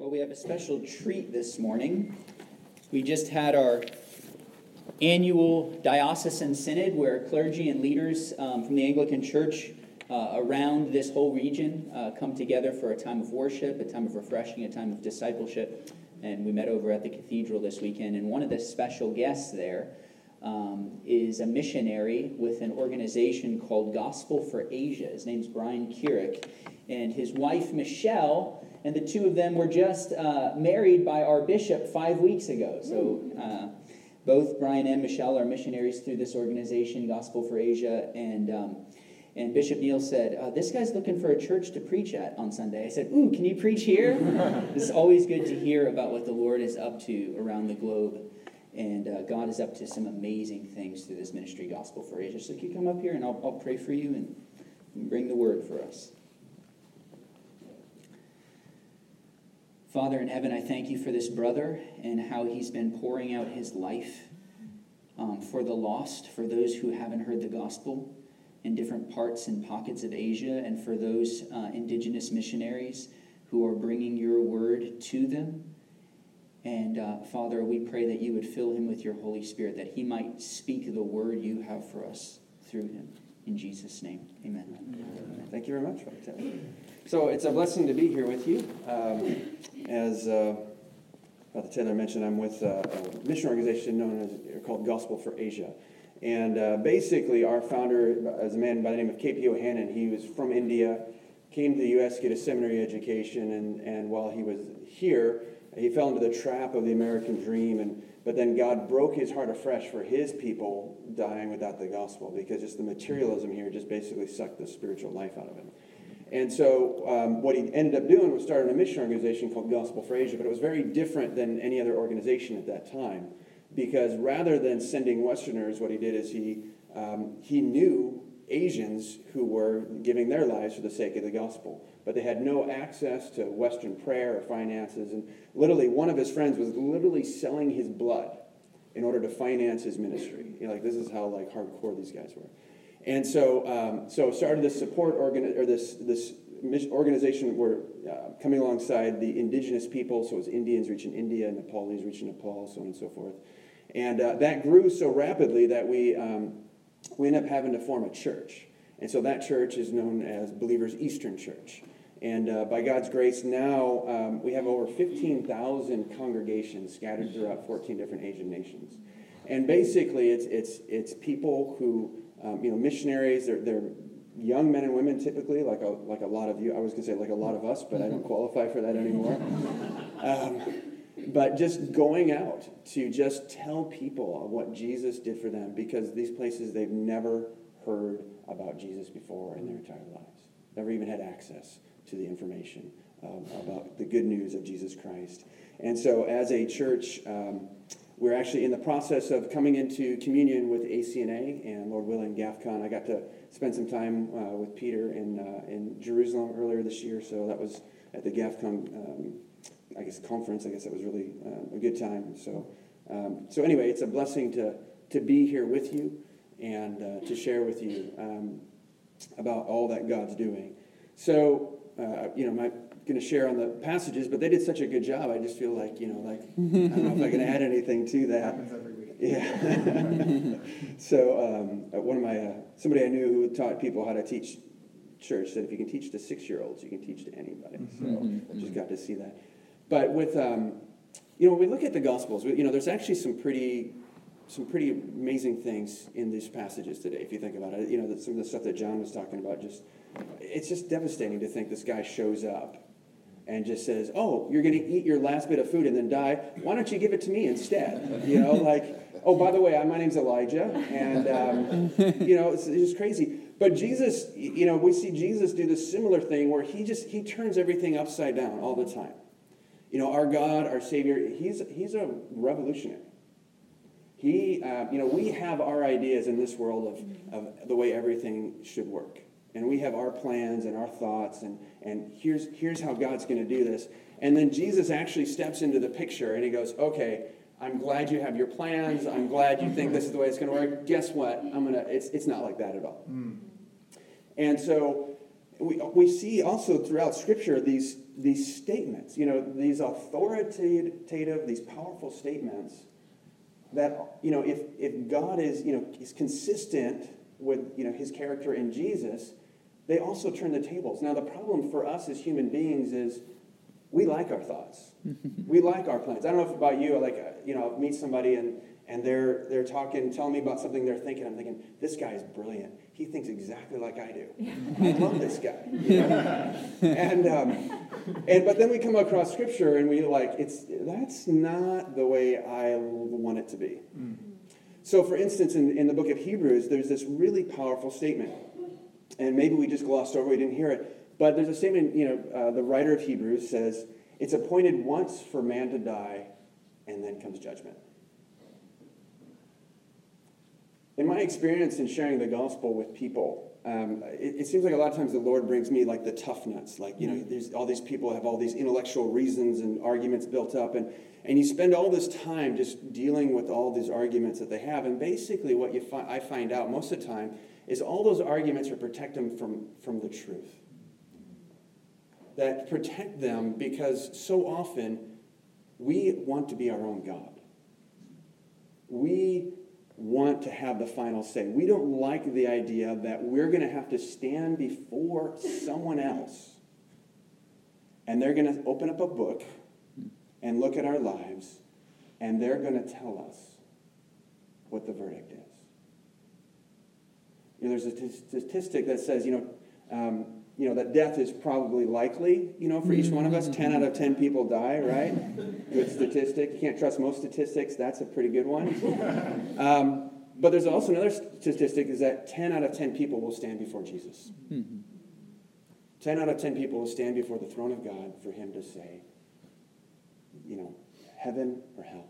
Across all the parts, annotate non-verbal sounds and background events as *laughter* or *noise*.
Well, we have a special treat this morning. We just had our annual diocesan synod where clergy and leaders um, from the Anglican Church uh, around this whole region uh, come together for a time of worship, a time of refreshing, a time of discipleship. And we met over at the cathedral this weekend, and one of the special guests there um, is a missionary with an organization called Gospel for Asia. His name's Brian Keurig, and his wife Michelle, and the two of them were just uh, married by our bishop five weeks ago. So uh, both Brian and Michelle are missionaries through this organization, Gospel for Asia, and. Um, and Bishop Neal said, uh, This guy's looking for a church to preach at on Sunday. I said, Ooh, can you preach here? *laughs* it's always good to hear about what the Lord is up to around the globe. And uh, God is up to some amazing things through this ministry, Gospel for Asia. So, can you come up here and I'll, I'll pray for you and, and bring the word for us? Father in heaven, I thank you for this brother and how he's been pouring out his life um, for the lost, for those who haven't heard the gospel in different parts and pockets of Asia, and for those uh, indigenous missionaries who are bringing your word to them. And uh, Father, we pray that you would fill him with your Holy Spirit, that he might speak the word you have for us through him. In Jesus' name, amen. amen. Thank you very much, So it's a blessing to be here with you. Um, as uh, Father Taylor mentioned, I'm with a mission organization known as called Gospel for Asia. And uh, basically, our founder is a man by the name of K.P. Yohannan. He was from India, came to the U.S. to get a seminary education, and, and while he was here, he fell into the trap of the American dream. And, but then God broke his heart afresh for his people dying without the gospel because just the materialism here just basically sucked the spiritual life out of him. And so, um, what he ended up doing was starting a mission organization called Gospel for Asia, but it was very different than any other organization at that time because rather than sending Westerners, what he did is he, um, he knew Asians who were giving their lives for the sake of the gospel, but they had no access to Western prayer or finances. And literally, one of his friends was literally selling his blood in order to finance his ministry. You know, like this is how like hardcore these guys were. And so, um, so started this support organ or this this organization were uh, coming alongside the indigenous people. So it was Indians reaching India, Nepalese reaching Nepal, so on and so forth. And uh, that grew so rapidly that we, um, we ended up having to form a church. And so that church is known as Believers Eastern Church. And uh, by God's grace, now um, we have over 15,000 congregations scattered throughout 14 different Asian nations. And basically, it's, it's, it's people who, um, you know, missionaries, they're, they're young men and women typically, like a, like a lot of you. I was going to say like a lot of us, but I don't qualify for that anymore. *laughs* Um, but just going out to just tell people what Jesus did for them because these places they've never heard about Jesus before in their entire lives, never even had access to the information um, about the good news of Jesus Christ. And so, as a church, um, we're actually in the process of coming into communion with ACNA and Lord willing, GAFCON. I got to spend some time uh, with Peter in, uh, in Jerusalem earlier this year, so that was at the GAFCON um, I guess, conference. I guess that was really um, a good time. So, um, so anyway, it's a blessing to, to be here with you and uh, to share with you um, about all that God's doing. So, uh, you know, I'm going to share on the passages, but they did such a good job. I just feel like, you know, like, *laughs* I don't know if I can add anything to that. Yeah. *laughs* so, um, uh, one of my, uh, somebody I knew who taught people how to teach church said if you can teach to six year olds, you can teach to anybody. So, I just got to see that. But with, um, you know, when we look at the Gospels, you know, there's actually some pretty, some pretty amazing things in these passages today, if you think about it. You know, some of the stuff that John was talking about, just, it's just devastating to think this guy shows up and just says, "Oh, you're going to eat your last bit of food and then die. Why don't you give it to me instead?" You know, *laughs* like, "Oh, by the way, my name's Elijah," and um, *laughs* you know, it's, it's just crazy. But Jesus, you know, we see Jesus do this similar thing where he just he turns everything upside down all the time. You know, our God, our Savior, he's, he's a revolutionary. He, uh, you know, we have our ideas in this world of, of the way everything should work. And we have our plans and our thoughts, and, and here's, here's how God's going to do this. And then Jesus actually steps into the picture and he goes, okay, I'm glad you have your plans. I'm glad you think this is the way it's going to work. Guess what? I'm gonna. It's it's not like that at all. Mm. And so we, we see also throughout Scripture these, these statements, you know, these authoritative, these powerful statements that, you know, if, if God is, you know, is consistent with, you know, his character in Jesus, they also turn the tables. Now, the problem for us as human beings is we like our thoughts. *laughs* we like our plans. I don't know if about you, like, uh, you know, meet somebody and, and they're, they're talking, telling me about something they're thinking. I'm thinking, this guy is brilliant. He thinks exactly like I do. I love this guy. You know? *laughs* and, um, and, but then we come across scripture and we like, it's, that's not the way I want it to be. Mm. So, for instance, in, in the book of Hebrews, there's this really powerful statement. And maybe we just glossed over, we didn't hear it. But there's a statement, you know, uh, the writer of Hebrews says, It's appointed once for man to die, and then comes judgment. In my experience in sharing the gospel with people, um, it, it, seems like a lot of times the Lord brings me like the tough nuts. Like, you know, mm. there's all these people have all these intellectual reasons and arguments built up. And, and you spend all this time just dealing with all these arguments that they have. And basically, what you fi- I find out most of the time is all those arguments are protect them from, from the truth that protect them because so often we want to be our own God. We want to have the final say. We don't like the idea that we're going to have to stand before someone else and they're going to open up a book and look at our lives and they're going to tell us what the verdict is. You know, there's a t- statistic that says, you know, um, you know, that death is probably likely, you know, for each one of us. 10 out of 10 people die, right? Good statistic. You can't trust most statistics. That's a pretty good one. Um, but there's also another statistic is that 10 out of 10 people will stand before Jesus. 10 out of 10 people will stand before the throne of God for him to say, you know, heaven or hell.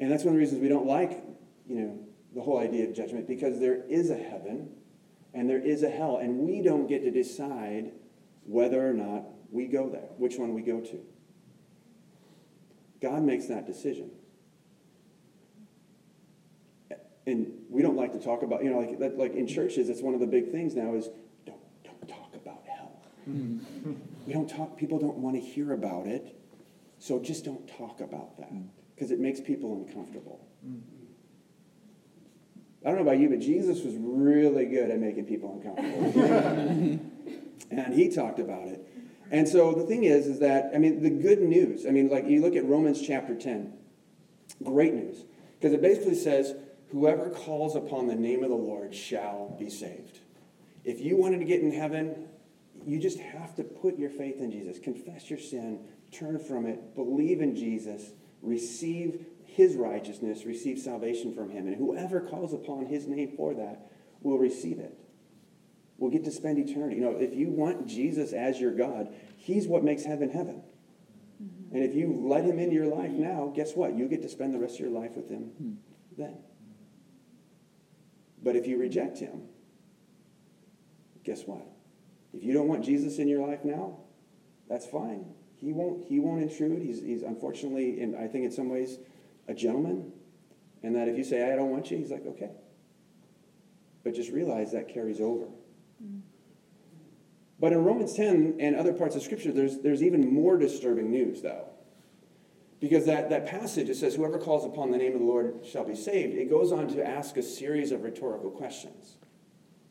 And that's one of the reasons we don't like, you know, the whole idea of judgment because there is a heaven and there is a hell, and we don't get to decide whether or not we go there, which one we go to. God makes that decision. And we don't like to talk about, you know, like, that, like in churches, it's one of the big things now is don't, don't talk about hell. Mm-hmm. we don't talk, people don't want to hear about it, so just don't talk about that because it makes people uncomfortable. Mm-hmm. I don't know about you, but Jesus was really good at making people uncomfortable. *laughs* and he talked about it. And so the thing is, is that, I mean, the good news, I mean, like you look at Romans chapter 10, great news. Because it basically says, whoever calls upon the name of the Lord shall be saved. If you wanted to get in heaven, you just have to put your faith in Jesus, confess your sin, turn from it, believe in Jesus, receive his righteousness, receive salvation from him. And whoever calls upon his name for that will receive it. Will get to spend eternity. You know, if you want Jesus as your God, he's what makes heaven heaven. Mm-hmm. And if you let him into your life now, guess what? You get to spend the rest of your life with him mm-hmm. then. But if you reject him, guess what? If you don't want Jesus in your life now, that's fine. He won't, he won't intrude. He's, he's unfortunately, and I think in some ways, a gentleman, and that if you say, I don't want you, he's like, okay. But just realize that carries over. Mm. But in Romans 10 and other parts of Scripture, there's, there's even more disturbing news, though. Because that, that passage, it says, Whoever calls upon the name of the Lord shall be saved. It goes on to ask a series of rhetorical questions.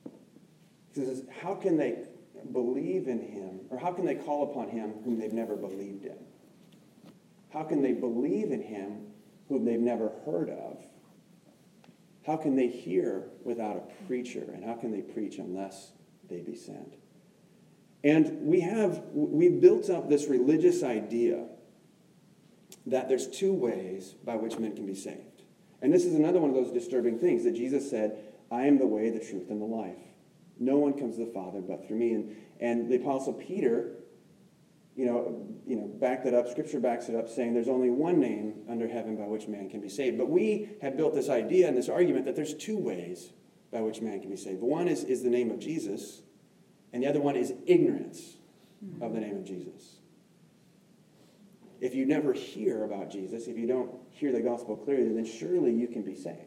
It says, How can they believe in him, or how can they call upon him whom they've never believed in? How can they believe in him whom they've never heard of, how can they hear without a preacher? And how can they preach unless they be sent? And we have, we've built up this religious idea that there's two ways by which men can be saved. And this is another one of those disturbing things that Jesus said, I am the way, the truth, and the life. No one comes to the Father but through me. And, and the Apostle Peter you know, you know, back that up. Scripture backs it up, saying there's only one name under heaven by which man can be saved. But we have built this idea and this argument that there's two ways by which man can be saved. One is, is the name of Jesus, and the other one is ignorance of the name of Jesus. If you never hear about Jesus, if you don't hear the gospel clearly, then surely you can be saved.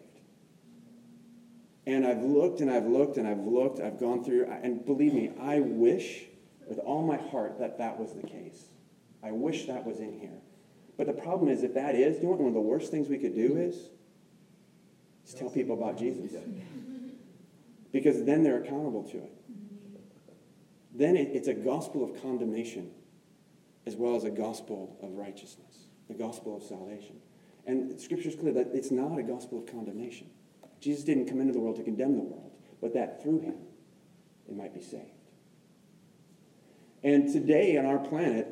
And I've looked and I've looked and I've looked, I've gone through, and believe me, I wish with all my heart that that was the case. I wish that was in here. But the problem is, if that is, you know what one of the worst things we could do is? Is tell people about Jesus. Because then they're accountable to it. Then it, it's a gospel of condemnation as well as a gospel of righteousness, the gospel of salvation. And Scripture is clear that it's not a gospel of condemnation. Jesus didn't come into the world to condemn the world, but that through him it might be saved. And today on our planet,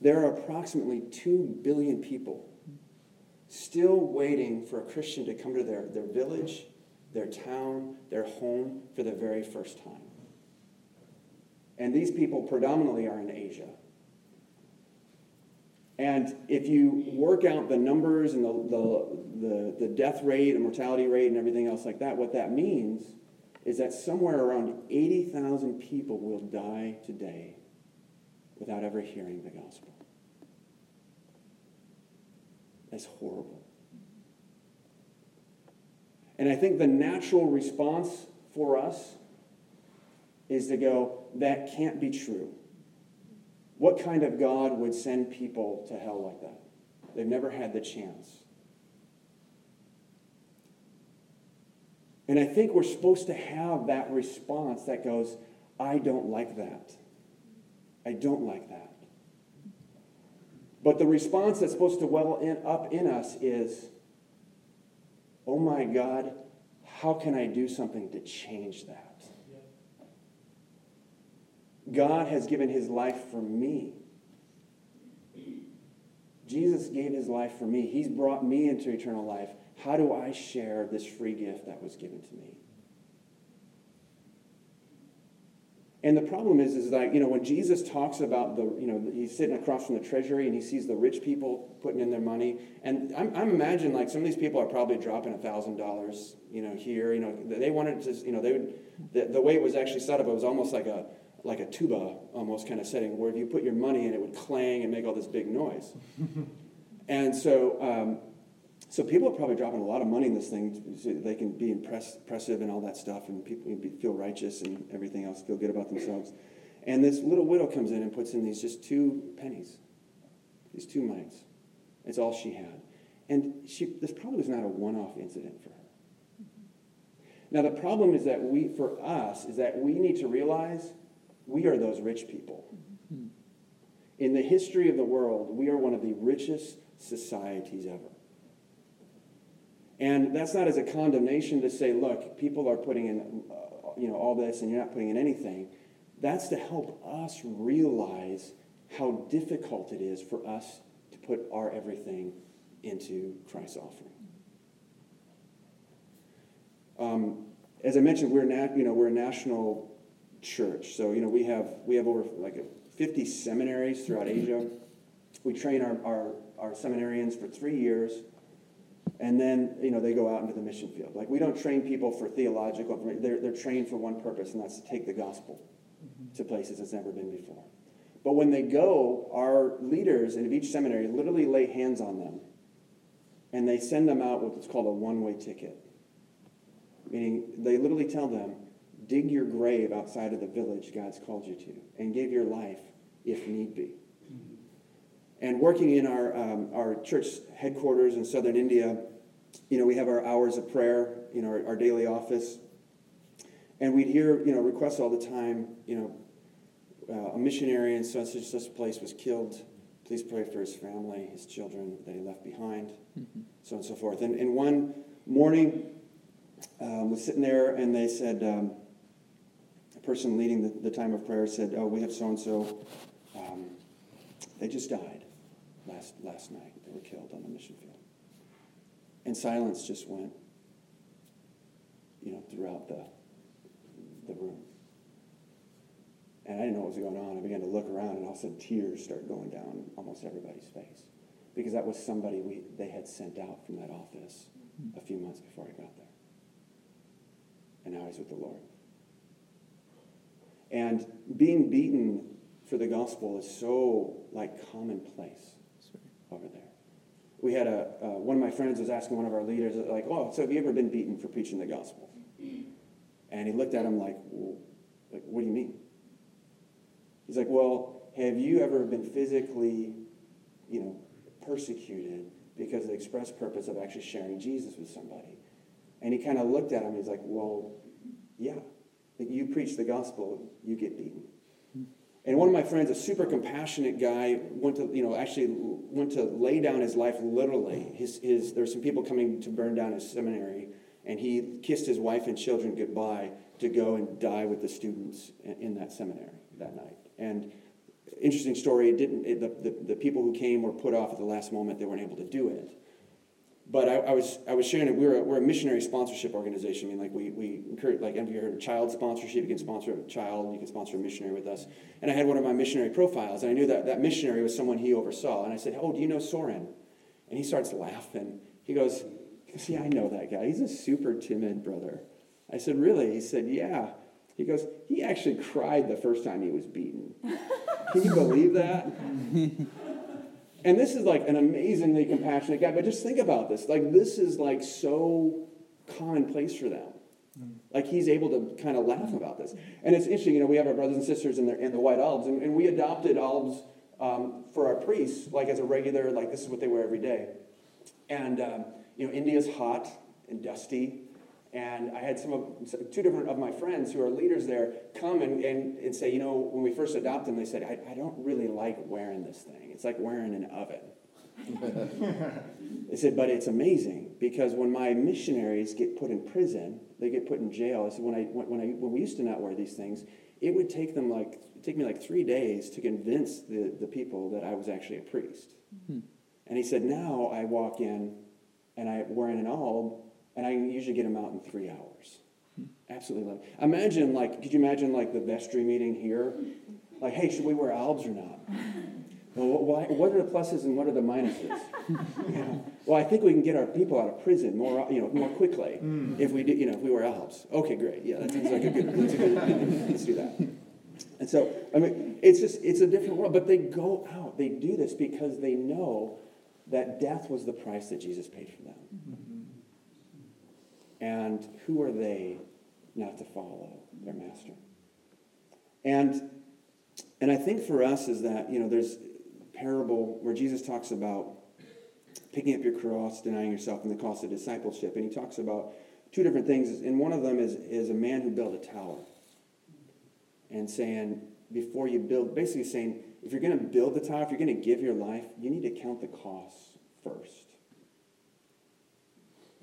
there are approximately 2 billion people still waiting for a Christian to come to their, their village, their town, their home for the very first time. And these people predominantly are in Asia. And if you work out the numbers and the, the, the, the, death rate and mortality rate and everything else like that, what that means is that somewhere around 80,000 people will die today without ever hearing the gospel. That's horrible. And I think the natural response for us is to go, that can't be true. What kind of God would send people to hell like that? They've never had the chance. And I think we're supposed to have that response that goes, I don't like that. I don't like that. But the response that's supposed to well in, up in us is, oh my God, how can I do something to change that? God has given his life for me. Jesus gave his life for me. He's brought me into eternal life. How do I share this free gift that was given to me? And the problem is, is that, you know, when Jesus talks about the, you know, he's sitting across from the treasury and he sees the rich people putting in their money. And I'm, I'm imagining like some of these people are probably dropping a thousand dollars, you know, here, you know, they wanted to, you know, they would, the, the way it was actually set up, it was almost like a, like a tuba almost kind of setting where if you put your money in, it would clang and make all this big noise. *laughs* and so, um, so people are probably dropping a lot of money in this thing so they can be impress, impressive and all that stuff, and people feel righteous and everything else, feel good about themselves. And this little widow comes in and puts in these just two pennies, these two mites. It's all she had. And she, this probably was not a one-off incident for her. Now the problem is that we, for us, is that we need to realize we are those rich people. In the history of the world, we are one of the richest societies ever. And that's not as a condemnation to say, look, people are putting in uh, you know, all this and you're not putting in anything. That's to help us realize how difficult it is for us to put our everything into Christ's offering. Um, as I mentioned, we're, nat- you know, we're a national church. So, you know, we have, we have over like 50 seminaries throughout Asia. We train our, our, our seminarians for three years, and then, you know, they go out into the mission field. Like, we don't train people for theological, they're, they're trained for one purpose, and that's to take the gospel mm-hmm. to places it's never been before. But when they go, our leaders in each seminary literally lay hands on them, and they send them out with what's called a one way ticket. Meaning, they literally tell them, dig your grave outside of the village God's called you to and give your life if need be. And working in our, um, our church headquarters in southern India, you know, we have our hours of prayer, you know, our, our daily office. And we'd hear, you know, requests all the time, you know, uh, a missionary in such and such a place was killed. Please pray for his family, his children that he left behind, mm-hmm. so on and so forth. And, and one morning, um, was sitting there and they said, um, the person leading the, the time of prayer said, Oh, we have so and so. They just died last, last night. They were killed on the mission field. And silence just went, you know, throughout the, the room. And I didn't know what was going on. I began to look around, and all of a sudden tears started going down almost everybody's face. Because that was somebody we, they had sent out from that office a few months before I got there. And now he's with the Lord. And being beaten for the gospel is so like commonplace over there. we had a, uh, one of my friends was asking one of our leaders, like, oh, so have you ever been beaten for preaching the gospel? And he looked at him like, well, like, what do you mean? He's like, well, have you ever been physically, you know, persecuted because of the express purpose of actually sharing Jesus with somebody? And he kind of looked at him. He's like, well, yeah. You preach the gospel, you get beaten. And one of my friends, a super compassionate guy, went to, you know, actually went to lay down his life literally. His, his, there were some people coming to burn down his seminary, and he kissed his wife and children goodbye to go and die with the students in that seminary that night. And interesting story, it didn't, it, the, the, the people who came were put off at the last moment. They weren't able to do it but I, I, was I was sharing it. We're a, we're a missionary sponsorship organization. I mean, like we we encourage like you heard child sponsorship? You can sponsor a child. You can sponsor a missionary with us. And I had one of my missionary profiles, and I knew that that missionary was someone he oversaw. And I said, "Oh, do you know Soren?" And he starts laughing. He goes, "See, I know that guy. He's a super timid brother." I said, "Really?" He said, "Yeah." He goes, "He actually cried the first time he was beaten." Can you believe that? *laughs* And this is like an amazingly compassionate guy, but just think about this. Like, this is like so commonplace for them. Like, he's able to kind of laugh about this. And it's interesting, you know, we have our brothers and sisters in the, in the White Albs, and, and we adopted Albs um, for our priests, like as a regular, like this is what they wear every day. And, um, you know, India's hot and dusty, and I had some of two different of my friends who are leaders there come and, and, and say, you know, when we first adopted them, they said, I, I don't really like wearing this thing. It's like wearing an oven. they said, but it's amazing because when my missionaries get put in prison, they get put in jail. I said, when I when I when we used to not wear these things, it would take them like take me like three days to convince the, the people that I was actually a priest. Hmm. And he said, now I walk in and I wearing an alb and I usually get them out in three hours. Absolutely love. It. Imagine like, could you imagine like the vestry meeting here? Like, hey, should we wear albs or not? Well, why, what are the pluses and what are the minuses? *laughs* yeah. Well, I think we can get our people out of prison more, you know, more quickly mm. if we do, you know, if we wear albs. Okay, great. Yeah, that sounds like a good. *laughs* That's a good. Let's do that. And so, I mean, it's just it's a different world. But they go out. They do this because they know that death was the price that Jesus paid for them. Mm-hmm. And who are they not to follow their master? And and I think for us is that, you know, there's parable where Jesus talks about picking up your cross, denying yourself, and the cost of discipleship. And he talks about two different things. And one of them is, is a man who built a tower. And saying, before you build, basically saying, if you're going to build the tower, if you're going to give your life, you need to count the costs first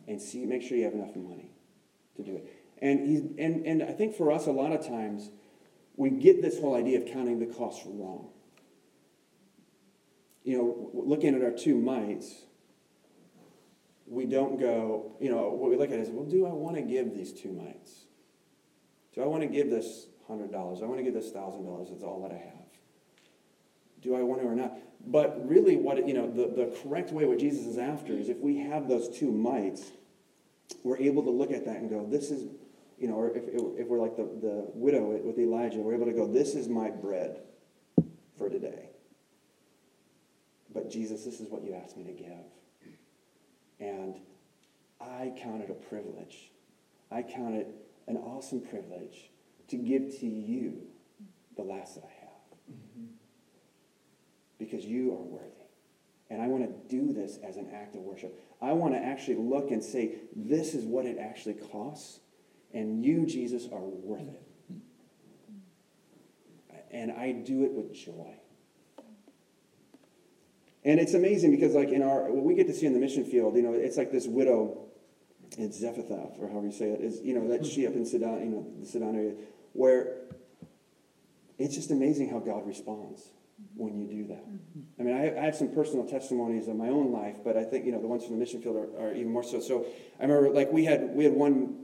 and see, make sure you have enough money to do it. And, he's, and, and I think for us, a lot of times, we get this whole idea of counting the costs wrong. You know, looking at our two mites, we don't go, you know, what we look at is, well, do I want to give these two mites? Do I want to give this $100? I want to give this $1,000. It's all that I have. Do I want to or not? But really, what, you know, the, the correct way, what Jesus is after is if we have those two mites, we're able to look at that and go, this is, you know, or if, if we're like the, the widow with Elijah, we're able to go, this is my bread for today. But Jesus, this is what you asked me to give. And I count it a privilege. I count it an awesome privilege to give to you the last that I have. Mm-hmm. Because you are worthy. And I want to do this as an act of worship. I want to actually look and say, this is what it actually costs, and you, Jesus, are worth it. And I do it with joy. And it's amazing because, like, in our, what we get to see in the mission field, you know, it's like this widow, in Zephatha, or however you say it, is, you know, that she up in Sidon, you know, the Sidon area, where it's just amazing how God responds when you do that. I mean, I, I, have some personal testimonies of my own life, but I think you know the ones from the mission field are, are even more so. So I remember, like we had we had one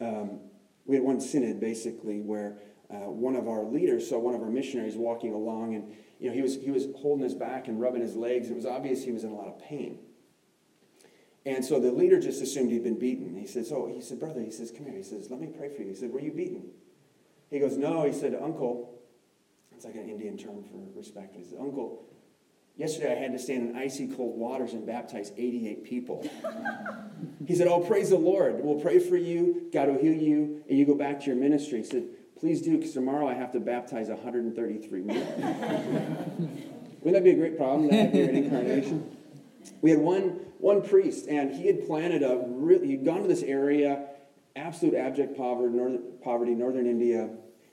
um, we had one synod basically where uh, one of our leaders saw one of our missionaries walking along, and you know he was he was holding his back and rubbing his legs. It was obvious he was in a lot of pain. And so the leader just assumed he'd been beaten. He says, "Oh," he said, "Brother," he says, "Come here." He says, "Let me pray for you." He said, "Were you beaten?" He goes, "No." He said, "Uncle." It's like an Indian term for respect. He said, Uncle, Yesterday, I had to stand in icy cold waters and baptize 88 people. *laughs* he said, Oh, praise the Lord. We'll pray for you. God will heal you. And you go back to your ministry. He said, Please do, because tomorrow I have to baptize 133 more. *laughs* Wouldn't that be a great problem to have here at Incarnation? We had one, one priest, and he had planted a really, he'd gone to this area, absolute abject poverty, northern, poverty, northern India,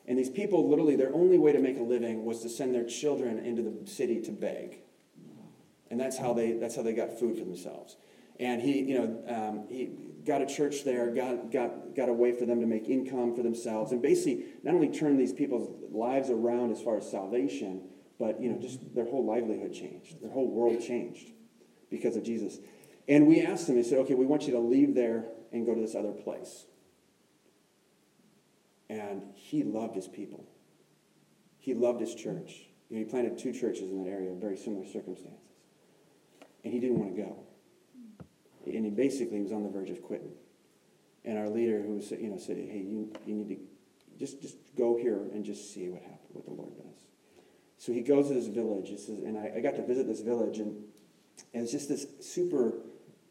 and these people literally, their only way to make a living was to send their children into the city to beg. And that's how they, that's how they got food for themselves. And he, you know, um, he got a church there, got, got, got a way for them to make income for themselves, and basically not only turned these people's lives around as far as salvation, but, you know, just their whole livelihood changed. Their whole world changed because of Jesus. And we asked him, he said, okay, we want you to leave there and go to this other place. And he loved his people. He loved his church. You know, he planted two churches in that area, in very similar circumstances. And he didn't want to go. And he basically was on the verge of quitting. And our leader, who was, you know, said, hey, you, you need to just, just go here and just see what happens, what the Lord does. So he goes to this village, and I, I got to visit this village, and, and it's just this super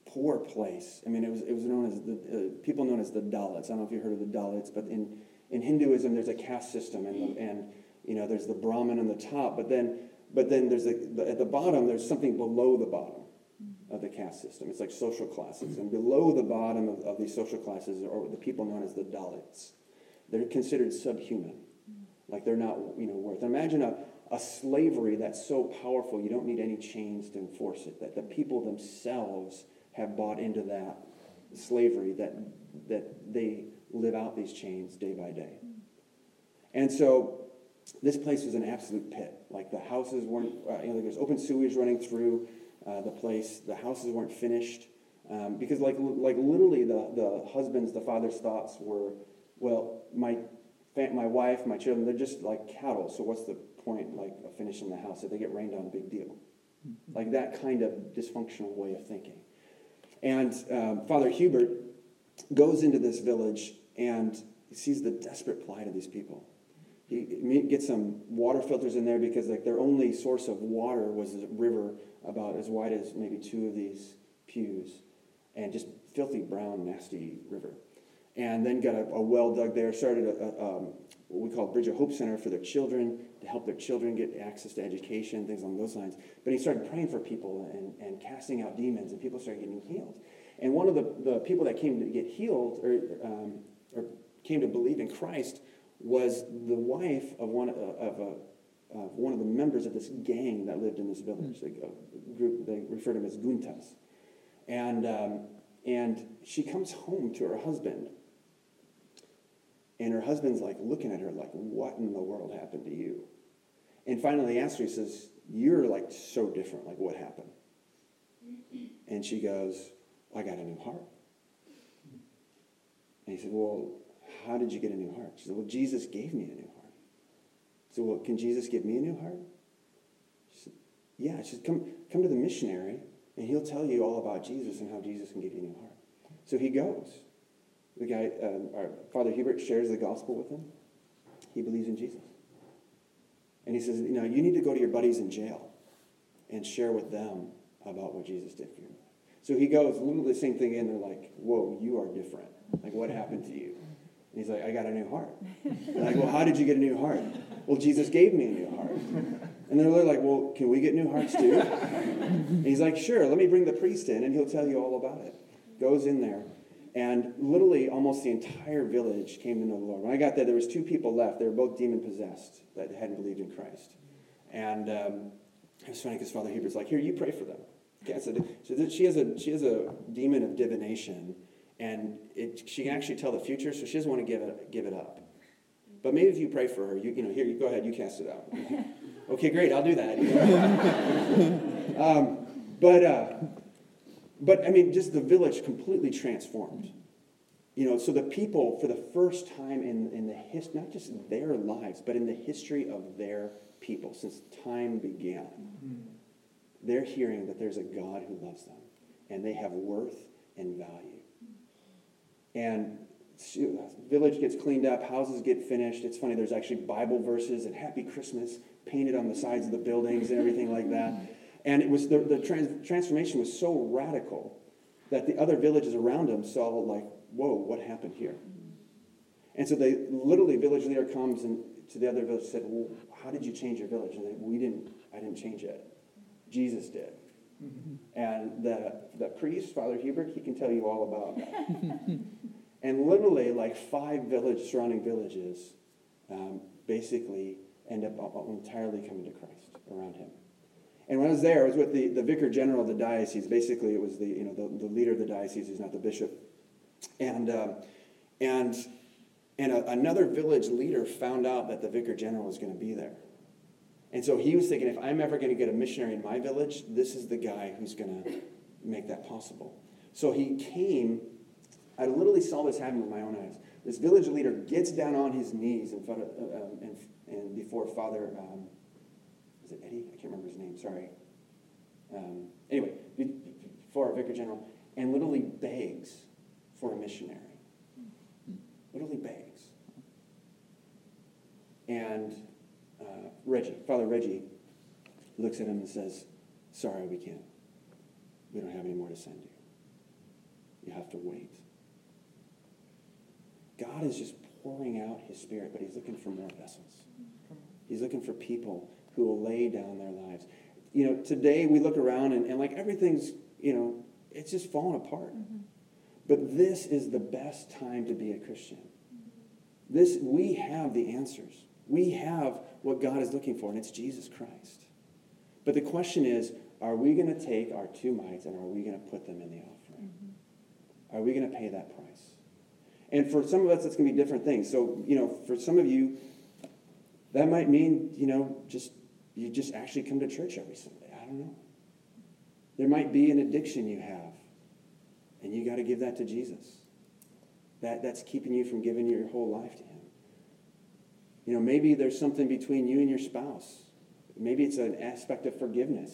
poor place. I mean, it was, it was known as the, uh, people known as the Dalits. I don't know if you heard of the Dalits, but in, in Hinduism, there's a caste system, and, and you know, there's the Brahmin on the top, but then, but then there's a, at the bottom, there's something below the bottom of the caste system. It's like social classes, and below the bottom of, of these social classes are the people known as the Dalits. They're considered subhuman, like they're not, you know, worth. Imagine a, a slavery that's so powerful you don't need any chains to enforce it. That the people themselves have bought into that slavery that that they live out these chains day by day. And so this place was an absolute pit. Like the houses weren't, uh, you know, there's open sewage running through uh, the place. The houses weren't finished. Um, because like, like literally the, the husbands, the father's thoughts were, well, my, my wife, my children, they're just like cattle. So what's the point like of finishing the house? If they get rained on, big deal. Like that kind of dysfunctional way of thinking. And um, Father Hubert goes into this village and he sees the desperate plight of these people. He gets some water filters in there because like their only source of water was a river about as wide as maybe two of these pews, and just filthy brown, nasty river. And then got a, a well dug there. Started a, a um, what we call Bridge of Hope Center for their children to help their children get access to education, things along those lines. But he started praying for people and, and casting out demons, and people started getting healed. And one of the, the people that came to get healed or, um, or came to believe in Christ was the wife of one uh, of, a, of one of the members of this gang that lived in this village. They, group, they refer to them as goondas. And, um, and she comes home to her husband. And her husband's like looking at her like, what in the world happened to you? And finally asks her, he says, you're like so different. Like what happened? *clears throat* And she goes, I got a new heart. And he said, well, how did you get a new heart? She said, Well, Jesus gave me a new heart. So, well, can Jesus give me a new heart? She said, Yeah. She said, Come, come to the missionary, and he'll tell you all about Jesus and how Jesus can give you a new heart. So he goes. The guy, um, our Father Hubert, shares the gospel with him. He believes in Jesus. And he says, You know, you need to go to your buddies in jail and share with them about what Jesus did for you. So he goes, literally the same thing, and they're like, Whoa, you are different. Like, what happened to you? And he's like, I got a new heart. like, well, how did you get a new heart? Well, Jesus gave me a new heart. And they're like, well, can we get new hearts too? And he's like, sure, let me bring the priest in and he'll tell you all about it. Goes in there. And literally almost the entire village came to know the Lord. When I got there, there was two people left. They were both demon possessed that hadn't believed in Christ. And um, it was funny because Father Hubert's like, here, you pray for them. Okay, so she has a she has a demon of divination and it, she can actually tell the future, so she doesn't want to give it, give it up. But maybe if you pray for her, you, you know, here, you go ahead, you cast it out. *laughs* okay, great, I'll do that. *laughs* um, but, uh, but, I mean, just the village completely transformed. You know, so the people, for the first time in, in the history, not just their lives, but in the history of their people, since time began, they're hearing that there's a God who loves them, and they have worth and value and village gets cleaned up, houses get finished. It's funny, there's actually Bible verses and Happy Christmas painted on the sides of the buildings and everything like that. And it was the, the trans, transformation was so radical that the other villages around them saw, like, whoa, what happened here? And so they literally, village leader comes and to the other village said, well, how did you change your village? And they, we didn't, I didn't change it. Jesus did. Mm-hmm. And the, the priest, Father Hubert, he can tell you all about that. *laughs* and literally, like five village, surrounding villages, um, basically end up entirely coming to Christ around him. And when I was there, I was with the, the vicar general of the diocese. Basically, it was the, you know, the, the leader of the diocese. He's not the bishop. And, um, and, and a, another village leader found out that the vicar general was going to be there. And so he was thinking, if I'm ever going to get a missionary in my village, this is the guy who's going to make that possible. So he came. I literally saw this happen with my own eyes. This village leader gets down on his knees in front of, uh, um, and, before Father um, is it Eddie? I can't remember his name, sorry. Um, anyway, before our vicar general, and literally begs for a missionary. Literally begs. And uh, Reggie, Father Reggie, looks at him and says, Sorry, we can't. We don't have any more to send you. You have to wait. God is just pouring out his spirit, but he's looking for more vessels. He's looking for people who will lay down their lives. You know, today we look around and, and like everything's, you know, it's just falling apart. Mm-hmm. But this is the best time to be a Christian. This we have the answers. We have what God is looking for, and it's Jesus Christ. But the question is, are we going to take our two mites and are we going to put them in the offering? Mm-hmm. Are we going to pay that price? And for some of us, it's going to be different things. So, you know, for some of you, that might mean, you know, just you just actually come to church every Sunday. I don't know. There might be an addiction you have, and you got to give that to Jesus. That, that's keeping you from giving your whole life to Him. You know, maybe there's something between you and your spouse. Maybe it's an aspect of forgiveness,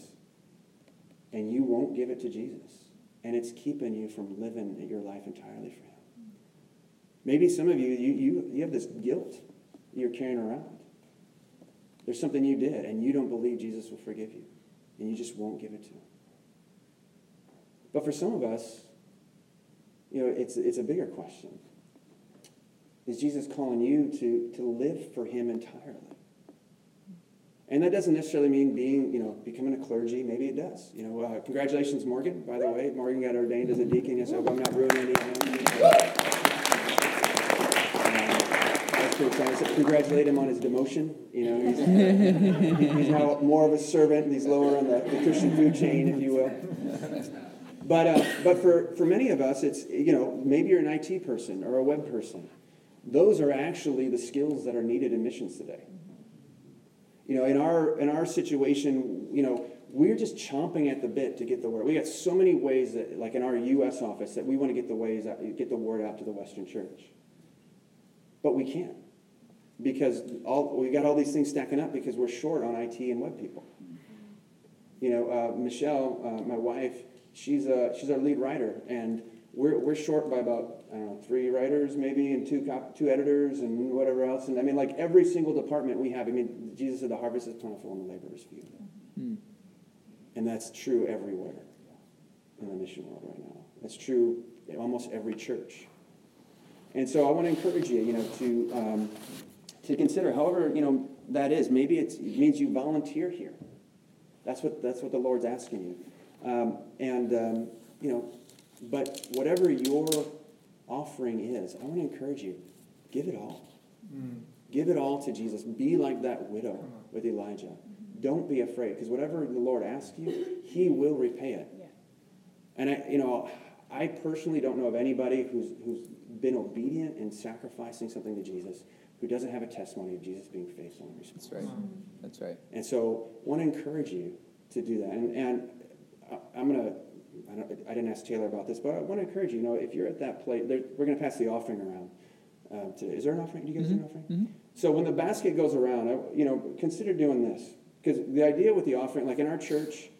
and you won't give it to Jesus. And it's keeping you from living your life entirely for Him. Maybe some of you, you, you, you have this guilt you're carrying around. There's something you did, and you don't believe Jesus will forgive you, and you just won't give it to him. But for some of us, you know, it's, it's a bigger question. Is Jesus calling you to, to live for him entirely? And that doesn't necessarily mean being, you know, becoming a clergy. Maybe it does. You know, uh, congratulations, Morgan, by the way. Morgan got ordained as a deacon. I hope I'm not ruining anything trying to congratulate him on his demotion. You know, he's, he's now more of a servant, and he's lower on the, the Christian food chain, if you will. But, uh, but for, for many of us, it's, you know, maybe you're an IT person or a web person. Those are actually the skills that are needed in missions today. You know, in our, in our situation, you know, we're just chomping at the bit to get the word. We got so many ways that, like in our U.S. office, that we want to get the ways out, get the word out to the Western Church, but we can't because all, we got all these things stacking up because we're short on IT and web people. You know, uh, Michelle, uh, my wife, she's, a, she's our lead writer, and we're, we're short by about, I don't know, three writers maybe, and two, cop, two editors, and whatever else. And I mean, like every single department we have, I mean, Jesus said the harvest is plentiful and the laborers few. Mm. And that's true everywhere in the mission world right now. That's true in almost every church. And so I want to encourage you, you know, to um, to consider. However, you know, that is. Maybe it means you volunteer here. That's what, that's what the Lord's asking you. Um, and, um, you know, but whatever your offering is, I want to encourage you give it all. Mm. Give it all to Jesus. Be like that widow with Elijah. Don't be afraid, because whatever the Lord asks you, He will repay it. Yeah. And I, you know, I personally don't know of anybody who's who's been obedient in sacrificing something to Jesus who doesn't have a testimony of Jesus being faithful and responsible. That's right. That's right. And so I want to encourage you to do that. And, and I'm going to, I, I, didn't ask Taylor about this, but I want to encourage you, you know, if you're at that place, we're going to pass the offering around. Uh, today. Is there an offering? Do you guys mm-hmm. an offering? Mm-hmm. So when the basket goes around, I, you know, consider doing this. Because the idea with the offering, like in our church,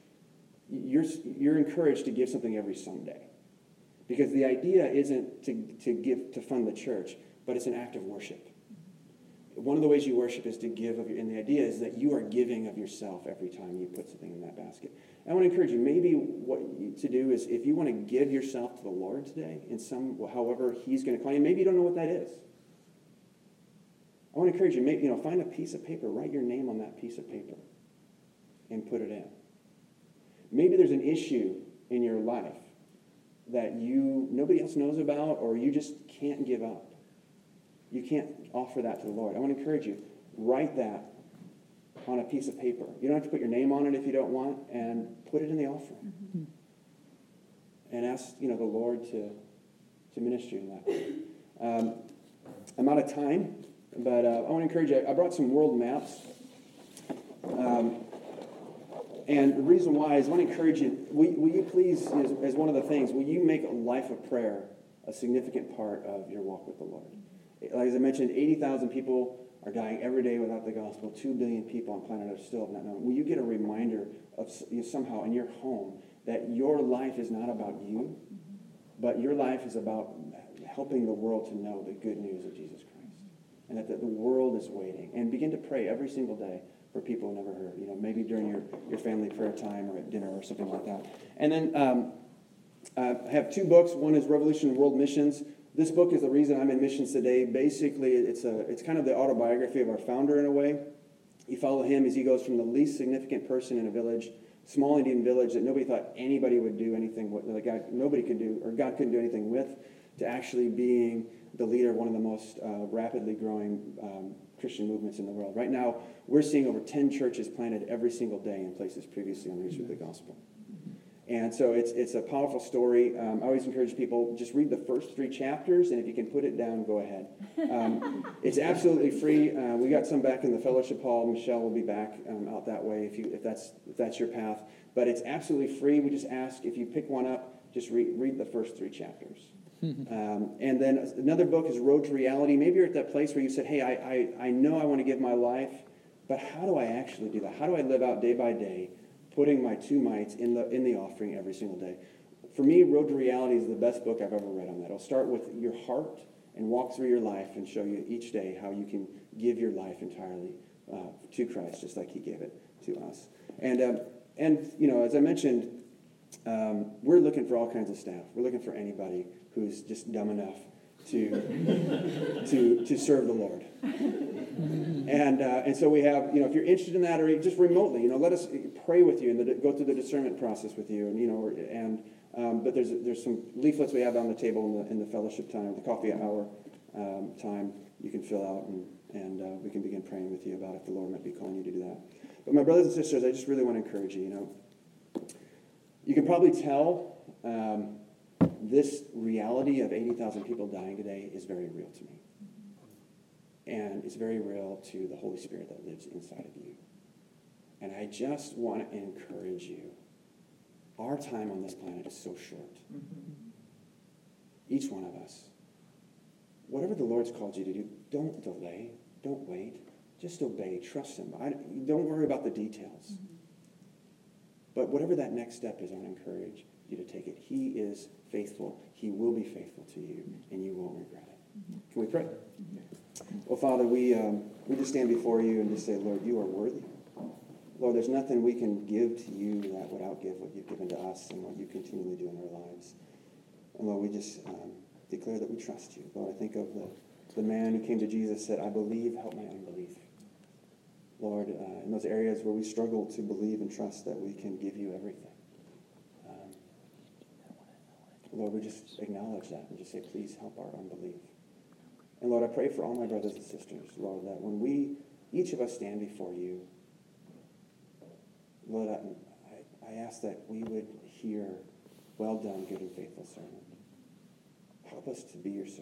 you're, you're encouraged to give something every Sunday. Because the idea isn't to, to give to fund the church, but it's an act of worship. One of the ways you worship is to give of your, and the idea is that you are giving of yourself every time you put something in that basket. I want to encourage you, maybe what you, to do is if you want to give yourself to the Lord today in some, however He's going to call you, maybe you don't know what that is. I want to encourage you, maybe, you know, find a piece of paper, write your name on that piece of paper, and put it in. Maybe there's an issue in your life that you nobody else knows about, or you just can't give up. You can't offer that to the Lord. I want to encourage you, write that on a piece of paper. You don't have to put your name on it if you don't want, and put it in the offering. Mm-hmm. And ask, you know, the Lord to, to minister in that. Um, I'm out of time, but uh, I want to encourage you. I brought some world maps. Um, and the reason why is I want to encourage you, will, will you please, as, as, one of the things, will you make a life of prayer a significant part of your walk with the Lord? Like as I mentioned, 80,000 people are dying every day without the gospel. Two billion people on planet Earth still have not known. Will you get a reminder of you somehow in your home that your life is not about you, but your life is about helping the world to know the good news of Jesus Christ, and that the, the world is waiting. And begin to pray every single day for people who never heard. You know, maybe during your, your family prayer time or at dinner or something like that. And then um, uh, I have two books. One is Revolution World Missions. This book is the reason I'm in missions today. Basically, it's, a, it's kind of the autobiography of our founder in a way. You follow him as he goes from the least significant person in a village, small Indian village that nobody thought anybody would do anything with, God, nobody could do, or God couldn't do anything with, to actually being the leader of one of the most uh, rapidly growing um, Christian movements in the world. Right now, we're seeing over 10 churches planted every single day in places previously unreached with the gospel. And so it's, it's a powerful story. Um, I always encourage people just read the first three chapters, and if you can put it down, go ahead. Um, *laughs* it's absolutely free. Uh, we got some back in the fellowship hall. Michelle will be back um, out that way if, you, if, that's, if that's your path. But it's absolutely free. We just ask if you pick one up, just read, read the first three chapters. *laughs* Um, and then another book is Road to Reality. Maybe you're at that place where you said, hey, I, I, I know I want to give my life, but how do I actually do that? How do I live out day by day, putting my two mites in the, in the offering every single day? For me, Road to Reality is the best book I've ever read on that. It'll start with your heart and walk through your life and show you each day how you can give your life entirely uh, to Christ, just like He gave it to us. And, um, and you know, as I mentioned, um, we're looking for all kinds of staff. We're looking for anybody who's just dumb enough to, to, to serve the Lord. And, uh, and so we have, you know, if you're interested in that or just remotely, you know, let us pray with you and the, go through the discernment process with you. And, you know, and, um, but there's, there's some leaflets we have on the table in the, in the fellowship time, the coffee hour um, time you can fill out and, and uh, we can begin praying with you about if the Lord might be calling you to do that. But my brothers and sisters, I just really want to encourage you, you know, you can probably tell um, this reality of 80,000 people dying today is very real to me. And it's very real to the Holy Spirit that lives inside of you. And I just want to encourage you. Our time on this planet is so short. Each one of us. Whatever the Lord's called you to do, don't delay. Don't wait. Just obey. Trust Him. I, don't worry about the details. Mm-hmm. But whatever that next step is, I want to encourage you to take it. He is faithful. He will be faithful to you, and you won't regret it. Can we pray? Well, Father, we, um, we just stand before you and just say, Lord, you are worthy. Lord, there's nothing we can give to you that would outgive what you've given to us and what you continually do in our lives. And Lord, we just um, declare that we trust you. Lord, I think of the, the man who came to Jesus said, I believe, help my unbelief. Lord, uh, in those areas where we struggle to believe and trust that we can give you everything. Lord, we just acknowledge that and just say, please help our unbelief. And Lord, I pray for all my brothers and sisters, Lord, that when we, each of us stand before you, Lord, I, I ask that we would hear, well done, good and faithful servant. Help us to be your servants.